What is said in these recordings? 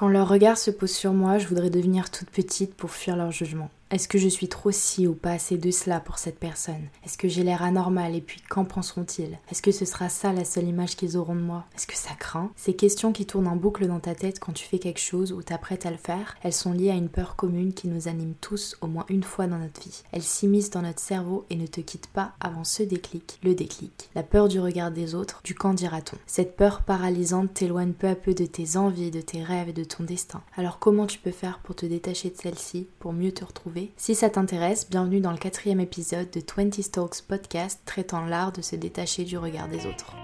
Quand leur regard se pose sur moi, je voudrais devenir toute petite pour fuir leur jugement. Est-ce que je suis trop si ou pas assez de cela pour cette personne? Est-ce que j'ai l'air anormal et puis qu'en penseront-ils? Est-ce que ce sera ça la seule image qu'ils auront de moi? Est-ce que ça craint? Ces questions qui tournent en boucle dans ta tête quand tu fais quelque chose ou t'apprêtes à le faire, elles sont liées à une peur commune qui nous anime tous au moins une fois dans notre vie. Elles s'immiscent dans notre cerveau et ne te quittent pas avant ce déclic, le déclic. La peur du regard des autres, du quand dira-t-on? Cette peur paralysante t'éloigne peu à peu de tes envies, de tes rêves et de ton destin. Alors comment tu peux faire pour te détacher de celle-ci, pour mieux te retrouver si ça t'intéresse, bienvenue dans le quatrième épisode de 20 Talks podcast traitant l'art de se détacher du regard des autres.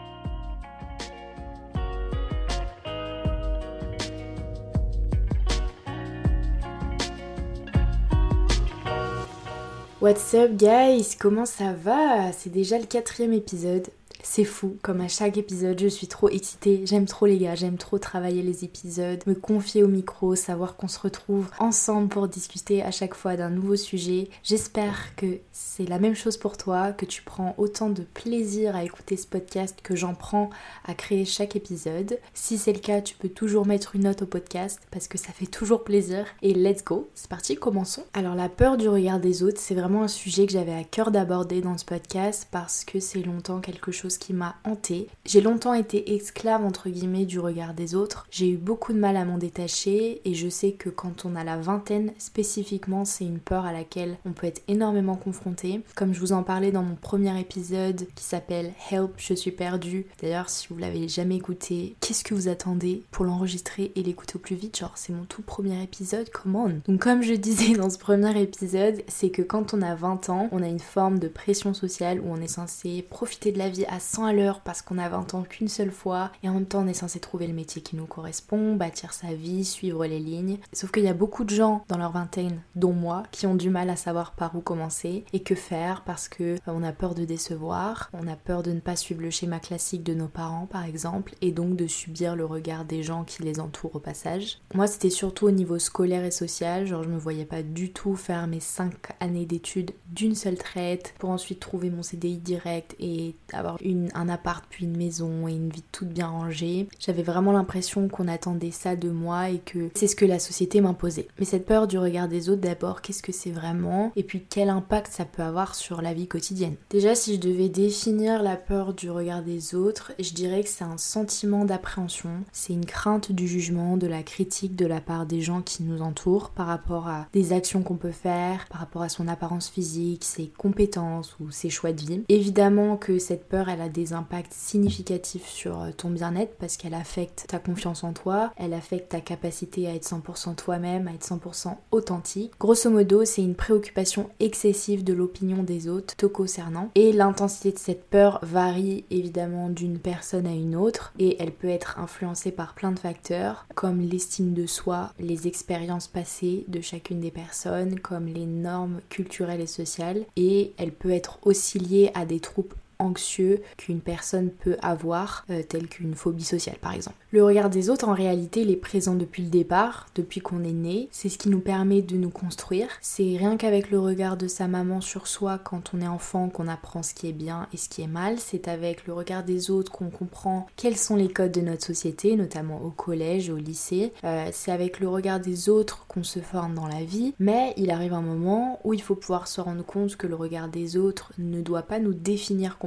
What's up guys, comment ça va? C'est déjà le quatrième épisode. C'est fou, comme à chaque épisode, je suis trop excitée, j'aime trop les gars, j'aime trop travailler les épisodes, me confier au micro, savoir qu'on se retrouve ensemble pour discuter à chaque fois d'un nouveau sujet. J'espère que c'est la même chose pour toi, que tu prends autant de plaisir à écouter ce podcast que j'en prends à créer chaque épisode. Si c'est le cas, tu peux toujours mettre une note au podcast parce que ça fait toujours plaisir. Et let's go, c'est parti, commençons. Alors la peur du regard des autres, c'est vraiment un sujet que j'avais à cœur d'aborder dans ce podcast parce que c'est longtemps quelque chose qui m'a hantée. J'ai longtemps été esclave entre guillemets du regard des autres. J'ai eu beaucoup de mal à m'en détacher et je sais que quand on a la vingtaine spécifiquement, c'est une peur à laquelle on peut être énormément confronté. Comme je vous en parlais dans mon premier épisode qui s'appelle Help, je suis perdue. D'ailleurs, si vous l'avez jamais écouté, qu'est-ce que vous attendez pour l'enregistrer et l'écouter au plus vite? Genre, c'est mon tout premier épisode, come on Donc comme je disais dans ce premier épisode, c'est que quand on a 20 ans, on a une forme de pression sociale où on est censé profiter de la vie à 100 à l'heure parce qu'on a 20 ans qu'une seule fois et en même temps on est censé trouver le métier qui nous correspond, bâtir sa vie, suivre les lignes. Sauf qu'il y a beaucoup de gens dans leur vingtaine, dont moi, qui ont du mal à savoir par où commencer et que faire parce que euh, on a peur de décevoir, on a peur de ne pas suivre le schéma classique de nos parents par exemple et donc de subir le regard des gens qui les entourent au passage. Moi c'était surtout au niveau scolaire et social, genre je me voyais pas du tout faire mes 5 années d'études d'une seule traite pour ensuite trouver mon CDI direct et avoir un appart puis une maison et une vie toute bien rangée. J'avais vraiment l'impression qu'on attendait ça de moi et que c'est ce que la société m'imposait. Mais cette peur du regard des autres d'abord, qu'est-ce que c'est vraiment? Et puis quel impact ça peut avoir sur la vie quotidienne? Déjà si je devais définir la peur du regard des autres, je dirais que c'est un sentiment d'appréhension, c'est une crainte du jugement, de la critique de la part des gens qui nous entourent par rapport à des actions qu'on peut faire, par rapport à son apparence physique, ses compétences ou ses choix de vie. Évidemment que cette peur elle a des impacts significatifs sur euh, ton bien-être parce qu'elle affecte ta confiance en toi, elle affecte ta capacité à être 100% toi-même, à être 100% authentique. Grosso modo, c'est une préoccupation excessive de l'opinion des autres te concernant et l'intensité de cette peur varie évidemment d'une personne à une autre et elle peut être influencée par plein de facteurs comme l'estime de soi, les expériences passées de chacune des personnes, comme les normes culturelles et sociales et elle peut être aussi liée à des troubles anxieux qu'une personne peut avoir, euh, tel qu'une phobie sociale par exemple. Le regard des autres, en réalité, il est présent depuis le départ, depuis qu'on est né. C'est ce qui nous permet de nous construire. C'est rien qu'avec le regard de sa maman sur soi quand on est enfant qu'on apprend ce qui est bien et ce qui est mal. C'est avec le regard des autres qu'on comprend quels sont les codes de notre société, notamment au collège, au lycée. Euh, c'est avec le regard des autres qu'on se forme dans la vie. Mais il arrive un moment où il faut pouvoir se rendre compte que le regard des autres ne doit pas nous définir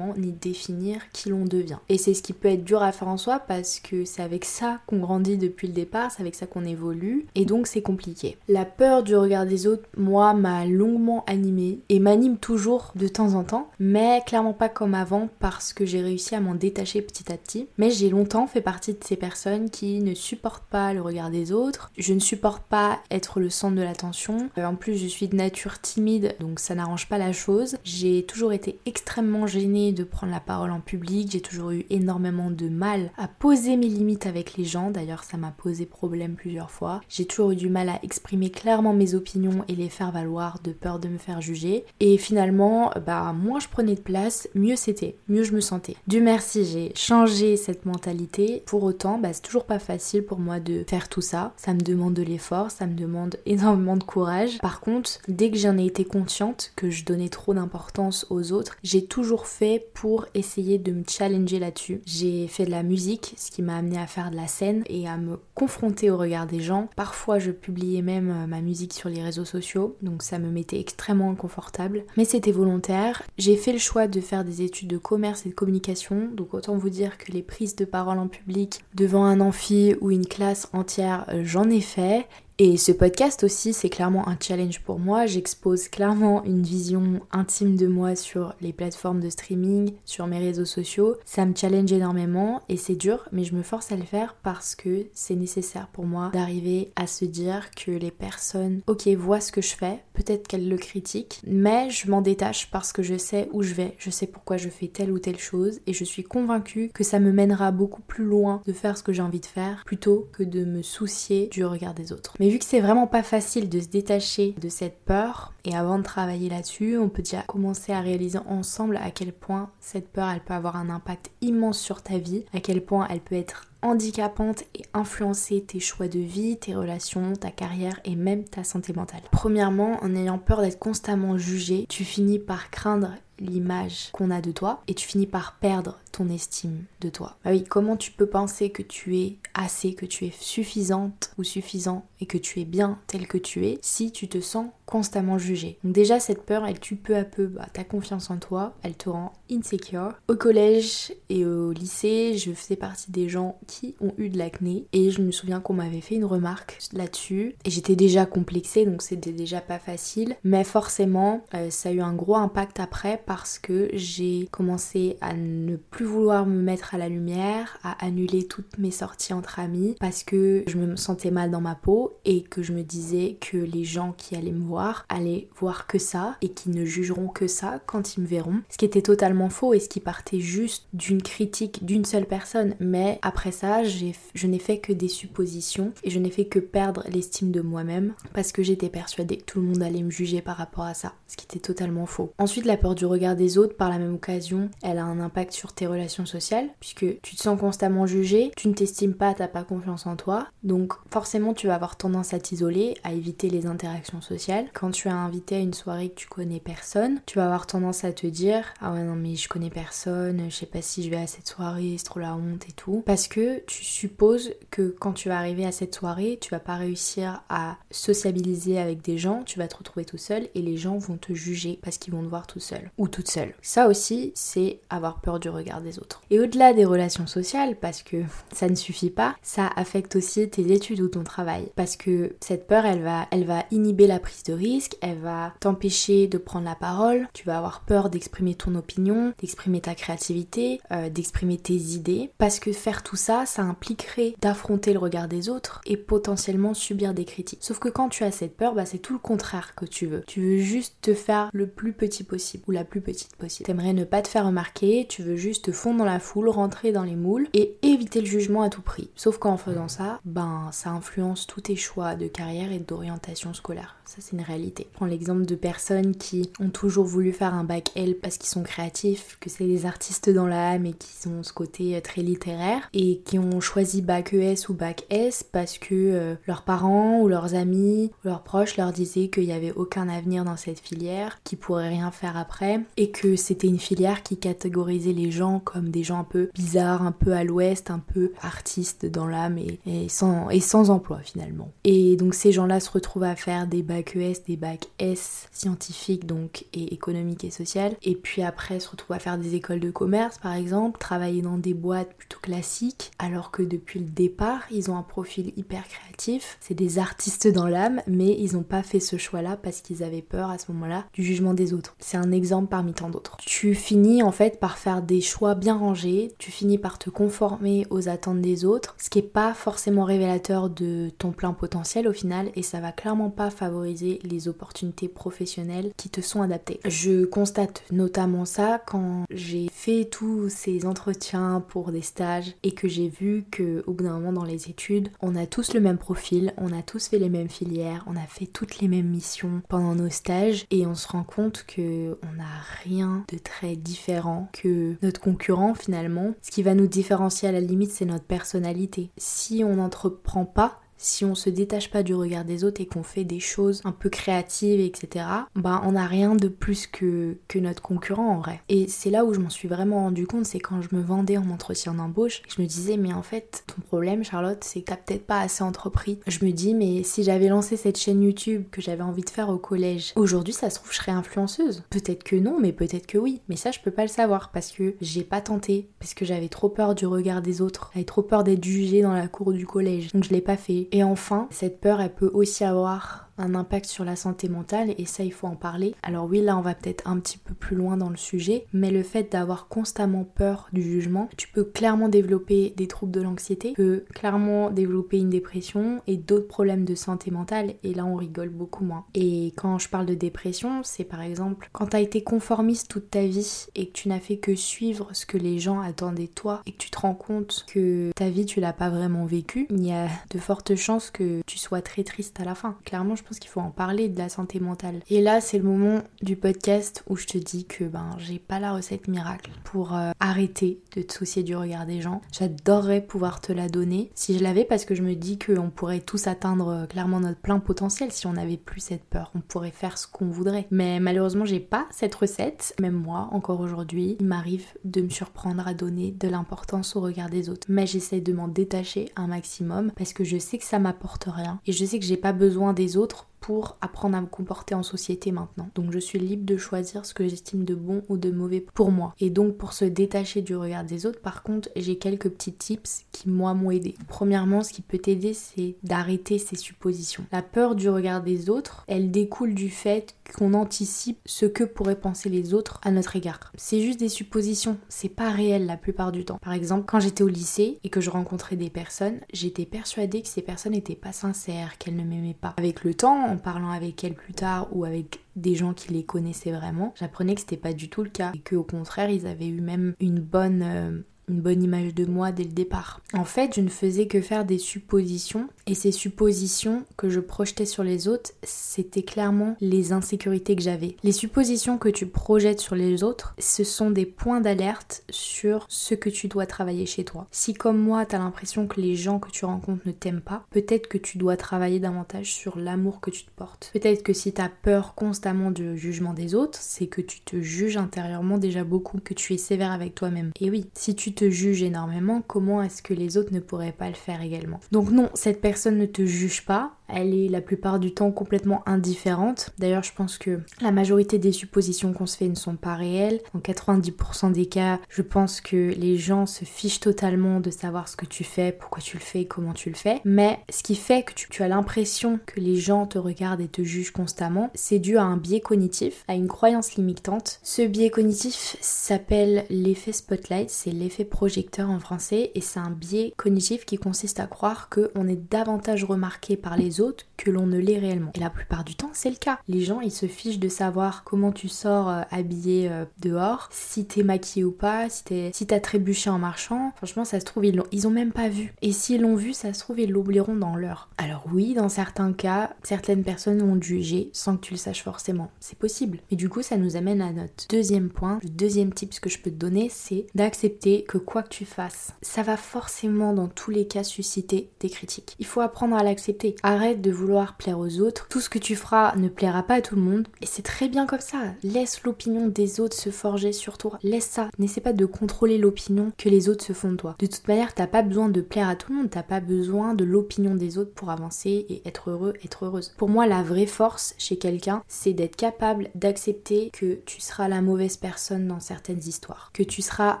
ni définir qui l'on devient. Et c'est ce qui peut être dur à faire en soi parce que c'est avec ça qu'on grandit depuis le départ, c'est avec ça qu'on évolue, et donc c'est compliqué. La peur du regard des autres, moi, m'a longuement animée, et m'anime toujours de temps en temps, mais clairement pas comme avant, parce que j'ai réussi à m'en détacher petit à petit. Mais j'ai longtemps fait partie de ces personnes qui ne supportent pas le regard des autres, je ne supporte pas être le centre de l'attention, euh, en plus je suis de nature timide, donc ça n'arrange pas la chose. J'ai toujours été extrêmement gênée de prendre la parole en public, j'ai toujours eu énormément de mal à poser mes limites avec les gens, d'ailleurs ça m'a posé problème plusieurs fois. J'ai toujours eu du mal à exprimer clairement mes opinions et les faire valoir de peur de me faire juger. Et finalement, bah moins je prenais de place, mieux c'était, mieux je me sentais. Du merci, j'ai changé cette mentalité. Pour autant, bah c'est toujours pas facile pour moi de faire tout ça. Ça me demande de l'effort, ça me demande énormément de courage. Par contre, dès que j'en ai été consciente que je donnais trop d'importance aux autres, j'ai toujours fait pour essayer de me challenger là-dessus. J'ai fait de la musique, ce qui m'a amené à faire de la scène et à me confronter au regard des gens. Parfois, je publiais même euh, ma musique sur les réseaux sociaux, donc ça me mettait extrêmement inconfortable. Mais c'était volontaire. J'ai fait le choix de faire des études de commerce et de communication, donc autant vous dire que les prises de parole en public devant un amphi ou une classe entière, euh, j'en ai fait. Et ce podcast aussi, c'est clairement un challenge pour moi. J'expose clairement une vision intime de moi sur les plateformes de streaming, sur mes réseaux sociaux. Ça me challenge énormément et c'est dur, mais je me force à le faire parce que c'est nécessaire pour moi d'arriver à se dire que les personnes, ok, voient ce que je fais, peut-être qu'elles le critiquent, mais je m'en détache parce que je sais où je vais, je sais pourquoi je fais telle ou telle chose et je suis convaincue que ça me mènera beaucoup plus loin de faire ce que j'ai envie de faire plutôt que de me soucier du regard des autres. Mais vu que c'est vraiment pas facile de se détacher de cette peur, et avant de travailler là-dessus, on peut déjà commencer à réaliser ensemble à quel point cette peur, elle peut avoir un impact immense sur ta vie, à quel point elle peut être handicapante et influencer tes choix de vie, tes relations, ta carrière et même ta santé mentale. Premièrement, en ayant peur d'être constamment jugé, tu finis par craindre l'image qu'on a de toi et tu finis par perdre ton estime de toi. Bah oui, comment tu peux penser que tu es assez, que tu es suffisante ou suffisant et que tu es bien tel que tu es si tu te sens constamment jugé. Donc déjà cette peur, elle tue peu à peu bah, ta confiance en toi, elle te rend insecure. Au collège et au lycée, je faisais partie des gens qui ont eu de l'acné et je me souviens qu'on m'avait fait une remarque là-dessus et j'étais déjà complexée donc c'était déjà pas facile mais forcément euh, ça a eu un gros impact après parce que j'ai commencé à ne plus vouloir me mettre à la lumière, à annuler toutes mes sorties entre amis parce que je me sentais mal dans ma peau et que je me disais que les gens qui allaient me voir allaient voir que ça et qui ne jugeront que ça quand ils me verront. Ce qui était totalement faux et ce qui partait juste d'une critique d'une seule personne. Mais après ça, je n'ai fait que des suppositions et je n'ai fait que perdre l'estime de moi-même parce que j'étais persuadée que tout le monde allait me juger par rapport à ça. Ce qui était totalement faux. Ensuite, la peur du regard des autres, par la même occasion, elle a un impact sur tes relations sociales, puisque tu te sens constamment jugé, tu ne t'estimes pas, t'as pas confiance en toi, donc forcément tu vas avoir tendance à t'isoler, à éviter les interactions sociales. Quand tu es invité à une soirée que tu connais personne, tu vas avoir tendance à te dire ah ouais non mais je connais personne, je sais pas si je vais à cette soirée, c'est trop la honte et tout, parce que tu supposes que quand tu vas arriver à cette soirée, tu vas pas réussir à sociabiliser avec des gens, tu vas te retrouver tout seul et les gens vont te juger parce qu'ils vont te voir tout seul ou toute seule. Ça aussi, c'est avoir peur du regard des autres. Et au-delà des relations sociales, parce que ça ne suffit pas, ça affecte aussi tes études ou ton travail. Parce que cette peur, elle va, elle va inhiber la prise de risque, elle va t'empêcher de prendre la parole, tu vas avoir peur d'exprimer ton opinion, d'exprimer ta créativité, euh, d'exprimer tes idées. Parce que faire tout ça, ça impliquerait d'affronter le regard des autres et potentiellement subir des critiques. Sauf que quand tu as cette peur, bah, c'est tout le contraire que tu veux. Tu veux juste te faire le plus petit possible ou la plus petite possible. T'aimerais ne pas te faire remarquer, tu veux juste te fondre dans la foule, rentrer dans les moules et éviter le jugement à tout prix. Sauf qu'en faisant ça, ben ça influence tous tes choix de carrière et d'orientation scolaire. Ça c'est une réalité. prends l'exemple de personnes qui ont toujours voulu faire un bac L parce qu'ils sont créatifs, que c'est des artistes dans l'âme et qui ont ce côté euh, très littéraire et qui ont choisi bac ES ou bac S parce que euh, leurs parents ou leurs amis ou leurs proches leur disaient qu'il n'y avait aucun avenir dans cette filière, qu'ils pourraient rien faire après et que c'était une filière qui catégorisait les gens comme des gens un peu bizarres, un peu à l'ouest, un peu artistes dans l'âme et, sans, et sans emploi finalement. Et donc ces gens-là se retrouvent à faire des bacs ES, des bacs S scientifiques donc et économiques et sociales et puis après se retrouvent à faire des écoles de commerce par exemple, travailler dans des boîtes plutôt classiques alors que depuis le départ ils ont un profil hyper créatif, c'est des artistes dans l'âme mais ils n'ont pas fait ce choix-là parce qu'ils avaient peur à ce moment-là du jugement des autres. C'est un exemple parmi tant d'autres. Tu finis en fait par faire des choix bien rangés, tu finis par te conformer aux attentes des autres, ce qui est pas forcément révélateur de ton plein potentiel au final et ça va clairement pas favoriser les opportunités professionnelles qui te sont adaptées. Je constate notamment ça quand j'ai fait tous ces entretiens pour des stages et que j'ai vu que au bout d'un moment dans les études, on a tous le même profil, on a tous fait les mêmes filières, on a fait toutes les mêmes missions pendant nos stages et on se rend compte que on n'a rien de très différent que notre concurrent finalement. Ce qui va nous différencier à la limite, c'est notre personnalité. Si on n'entreprend pas si on se détache pas du regard des autres et qu'on fait des choses un peu créatives, etc., bah on n'a rien de plus que, que notre concurrent en vrai. Et c'est là où je m'en suis vraiment rendu compte, c'est quand je me vendais en entretien d'embauche, je me disais, mais en fait, ton problème, Charlotte, c'est que t'as peut-être pas assez entrepris. Je me dis, mais si j'avais lancé cette chaîne YouTube que j'avais envie de faire au collège, aujourd'hui, ça se trouve, je serais influenceuse. Peut-être que non, mais peut-être que oui. Mais ça, je peux pas le savoir parce que j'ai pas tenté, parce que j'avais trop peur du regard des autres, j'avais trop peur d'être jugée dans la cour du collège. Donc je l'ai pas fait. Et enfin, cette peur, elle peut aussi avoir un impact sur la santé mentale et ça il faut en parler. Alors oui là on va peut-être un petit peu plus loin dans le sujet, mais le fait d'avoir constamment peur du jugement, tu peux clairement développer des troubles de l'anxiété, tu peux clairement développer une dépression et d'autres problèmes de santé mentale et là on rigole beaucoup moins. Et quand je parle de dépression, c'est par exemple quand tu as été conformiste toute ta vie et que tu n'as fait que suivre ce que les gens attendaient de toi et que tu te rends compte que ta vie tu l'as pas vraiment vécue, il y a de fortes chances que tu sois très triste à la fin. Clairement je pense qu'il faut en parler de la santé mentale. Et là, c'est le moment du podcast où je te dis que ben j'ai pas la recette miracle pour euh, arrêter de te soucier du regard des gens. J'adorerais pouvoir te la donner si je l'avais parce que je me dis qu'on pourrait tous atteindre euh, clairement notre plein potentiel si on n'avait plus cette peur. On pourrait faire ce qu'on voudrait. Mais malheureusement, j'ai pas cette recette. Même moi, encore aujourd'hui, il m'arrive de me surprendre à donner de l'importance au regard des autres. Mais j'essaie de m'en détacher un maximum parce que je sais que ça m'apporte rien et je sais que j'ai pas besoin des autres pour apprendre à me comporter en société maintenant. Donc je suis libre de choisir ce que j'estime de bon ou de mauvais pour moi. Et donc pour se détacher du regard des autres, par contre, j'ai quelques petits tips qui moi m'ont aidé. Premièrement, ce qui peut t'aider, c'est d'arrêter ces suppositions. La peur du regard des autres, elle découle du fait qu'on anticipe ce que pourraient penser les autres à notre égard. C'est juste des suppositions, c'est pas réel la plupart du temps. Par exemple, quand j'étais au lycée et que je rencontrais des personnes, j'étais persuadée que ces personnes n'étaient pas sincères, qu'elles ne m'aimaient pas. Avec le temps, en parlant avec elles plus tard ou avec des gens qui les connaissaient vraiment, j'apprenais que c'était pas du tout le cas et qu'au contraire ils avaient eu même une bonne euh, une bonne image de moi dès le départ. En fait, je ne faisais que faire des suppositions et ces suppositions que je projetais sur les autres, c'était clairement les insécurités que j'avais. Les suppositions que tu projettes sur les autres, ce sont des points d'alerte sur ce que tu dois travailler chez toi. Si comme moi, tu as l'impression que les gens que tu rencontres ne t'aiment pas, peut-être que tu dois travailler davantage sur l'amour que tu te portes. Peut-être que si tu as peur constamment du jugement des autres, c'est que tu te juges intérieurement déjà beaucoup, que tu es sévère avec toi-même. Et oui, si tu te juges énormément, comment est-ce que les autres ne pourraient pas le faire également? Donc non, cette personne ne te juge pas, elle est la plupart du temps complètement indifférente. D'ailleurs, je pense que la majorité des suppositions qu'on se fait ne sont pas réelles. En 90% des cas, je pense que les gens se fichent totalement de savoir ce que tu fais, pourquoi tu le fais, comment tu le fais. Mais ce qui fait que tu, as l'impression que les gens te regardent et te jugent constamment, c'est dû à un biais cognitif, à une croyance limitante. Ce biais cognitif s'appelle l'effet spotlight, c'est l'effet projecteur en français, et c'est un biais cognitif qui consiste à croire qu'on est davantage remarqué par les autres autres que l'on ne l'est réellement. Et la plupart du temps, c'est le cas. Les gens, ils se fichent de savoir comment tu sors euh, habillé euh, dehors, si t'es maquillé ou pas, si t'es si t'as trébuché en marchant. Franchement, ça se trouve, ils l'ont ont même pas vu. Et s'ils l'ont vu, ça se trouve, ils l'oublieront dans l'heure. Alors oui, dans certains cas, certaines personnes vont te juger sans que tu le saches forcément. C'est possible. Mais du coup, ça nous amène à notre deuxième point. Le deuxième tip que je peux te donner, c'est d'accepter que quoi que tu fasses, ça va forcément dans tous les cas susciter des critiques. Il faut apprendre à l'accepter. Arrête de vouloir plaire aux autres. Tout ce que tu feras ne plaira pas à tout le monde. Et c'est très bien comme ça. Laisse l'opinion des autres se forger sur toi. Laisse ça. N'essaie pas de contrôler l'opinion que les autres se font de toi. De toute manière, t'as pas besoin de plaire à tout le monde. T'as pas besoin de l'opinion des autres pour avancer et être heureux, être heureuse. Pour moi, la vraie force chez quelqu'un, c'est d'être capable d'accepter que tu seras la mauvaise personne dans certaines histoires. Que tu seras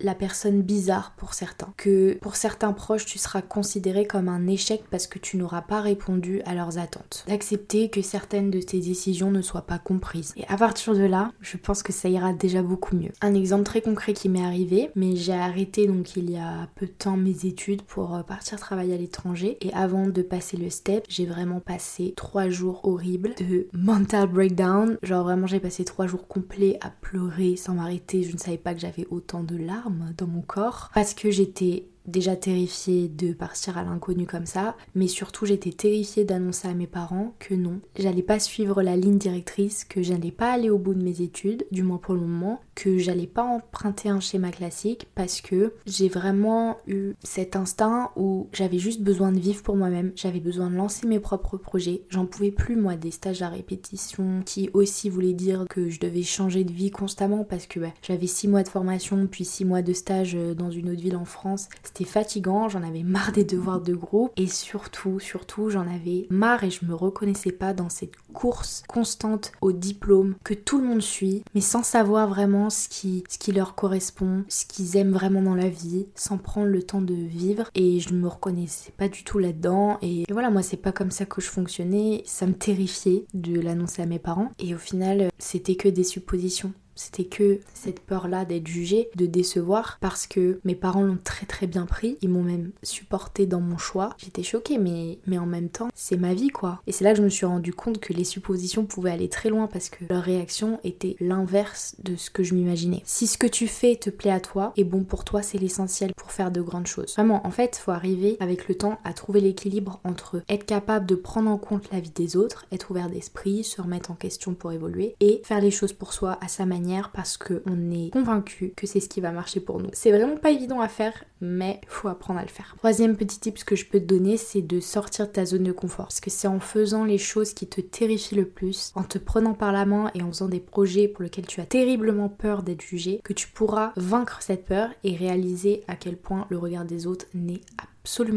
la personne bizarre pour certains. Que pour certains proches, tu seras considéré comme un échec parce que tu n'auras pas répondu à leurs attentes. D'accepter que certaines de tes décisions ne soient pas comprises. Et à partir de là, je pense que ça ira déjà beaucoup mieux. Un exemple très concret qui m'est arrivé, mais j'ai arrêté donc il y a peu de temps mes études pour euh, partir travailler à l'étranger. Et avant de passer le step, j'ai vraiment passé trois jours horribles de mental breakdown. Genre vraiment j'ai passé trois jours complets à pleurer sans m'arrêter. Je ne savais pas que j'avais autant de larmes dans mon corps parce que j'étais déjà terrifiée de partir à l'inconnu comme ça, mais surtout j'étais terrifiée d'annoncer à mes parents que non, j'allais pas suivre la ligne directrice, que j'allais pas aller au bout de mes études, du moins pour le moment, que j'allais pas emprunter un schéma classique parce que j'ai vraiment eu cet instinct où j'avais juste besoin de vivre pour moi-même, j'avais besoin de lancer mes propres projets, j'en pouvais plus moi des stages à répétition qui aussi voulaient dire que je devais changer de vie constamment parce que bah, j'avais six mois de formation puis six mois de stage euh, dans une autre ville en France, fatigant, j'en avais marre des devoirs de groupe et surtout, surtout j'en avais marre et je me reconnaissais pas dans cette course constante au diplôme que tout le monde suit mais sans savoir vraiment ce qui, ce qui leur correspond, ce qu'ils aiment vraiment dans la vie, sans prendre le temps de vivre. Et je ne me reconnaissais pas du tout là-dedans. Et, voilà, moi, c'est pas comme ça que je fonctionnais. Ça me terrifiait de l'annoncer à mes parents. Et au final, c'était que des suppositions. C'était que cette peur-là d'être jugée, de décevoir, parce que mes parents l'ont très très bien pris. Ils m'ont même supporté dans mon choix. J'étais choquée, mais, en même temps, c'est ma vie quoi. Et c'est là que je me suis rendu compte que les suppositions pouvaient aller très loin parce que leur réaction était l'inverse de ce que je m'imaginais. Si ce que tu fais te plaît à toi et bon pour toi, c'est l'essentiel pour faire de grandes choses. Vraiment, en fait, faut arriver avec le temps à trouver l'équilibre entre être capable de prendre en compte la vie des autres, être ouvert d'esprit, se remettre en question pour évoluer et faire les choses pour soi à sa manière parce qu'on est convaincu que c'est ce qui va marcher pour nous. C'est vraiment pas évident à faire, mais faut apprendre à le faire. Troisième petit tip que je peux te donner, c'est de sortir de ta zone de confort. Parce que c'est en faisant les choses qui te terrifient le plus, en te prenant par la main et en faisant des projets pour lesquels tu as terriblement peur d'être jugé, que tu pourras vaincre cette peur et réaliser à quel point le regard des autres n'est absolument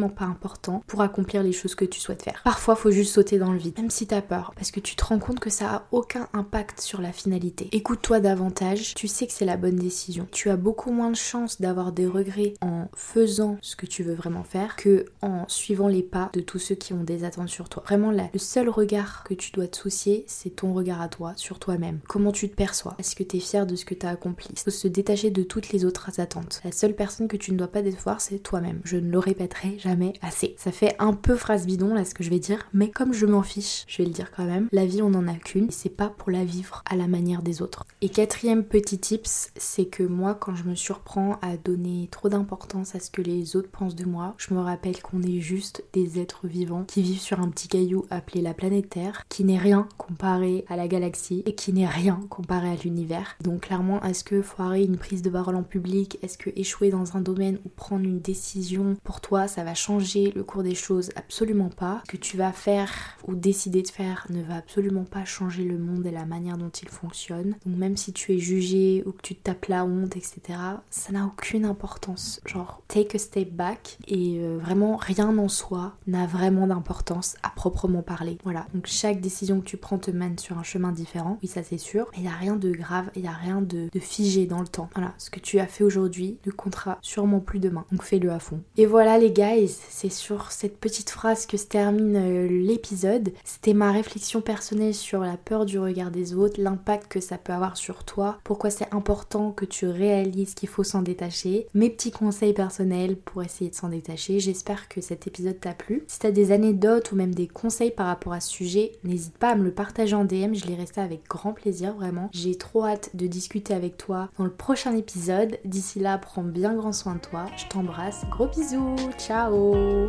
pas important pour accomplir les choses que tu souhaites faire. Parfois, faut juste sauter dans le vide, même si t'as peur, parce que tu te rends compte que ça a aucun impact sur la finalité. Écoute-toi davantage, tu sais que c'est la bonne décision. Tu as beaucoup moins de chances d'avoir des regrets en faisant ce que tu veux vraiment faire que en suivant les pas de tous ceux qui ont des attentes sur toi. Vraiment, là, le seul regard que tu dois te soucier, c'est ton regard à toi, sur toi-même. Comment tu te perçois? Est-ce que tu es fier de ce que tu as accompli? Il faut se détacher de toutes les autres attentes. La seule personne que tu ne dois pas décevoir, c'est toi-même. Je ne le répéterai jamais assez. Ça fait un peu phrase bidon là ce que je vais dire, mais comme je m'en fiche, je vais le dire quand même. La vie on en a qu'une, c'est pas pour la vivre à la manière des autres. Et quatrième petit tips, c'est que moi quand je me surprends à donner trop d'importance à ce que les autres pensent de moi, je me rappelle qu'on est juste des êtres vivants qui vivent sur un petit caillou appelé la planète Terre, qui n'est rien comparé à la galaxie et qui n'est rien comparé à l'univers. Donc clairement, est-ce que foirer une prise de parole en public, est-ce que échouer dans un domaine ou prendre une décision pour toi, ça va changer le cours des choses, absolument pas. Ce que tu vas faire ou décider de faire ne va absolument pas changer le monde et la manière dont il fonctionne. Donc même si tu es jugé ou que tu tapes la honte, etc., ça n'a aucune importance. Genre, take a step back et euh, vraiment rien en soi n'a vraiment d'importance à proprement parler. Voilà, donc chaque décision que tu prends te mène sur un chemin différent, oui ça c'est sûr, il n'y a rien de grave, il n'y a rien de, de figé dans le temps. Voilà, ce que tu as fait aujourd'hui ne comptera sûrement plus demain, donc fais-le à fond. Et voilà les gars, guys, c'est sur cette petite phrase que se termine euh, l'épisode. C'était ma réflexion personnelle sur la peur du regard des autres, l'impact que ça peut avoir sur toi, pourquoi c'est important que tu réalises qu'il faut s'en détacher, mes petits conseils personnels pour essayer de s'en détacher. J'espère que cet épisode t'a plu. Si t'as des anecdotes ou même des conseils par rapport à ce sujet, n'hésite pas à me le partager en DM, je les resté avec grand plaisir vraiment. J'ai trop hâte de discuter avec toi dans le prochain épisode. D'ici là, prends bien grand soin de toi. Je t'embrasse. Gros bisous. Tchau!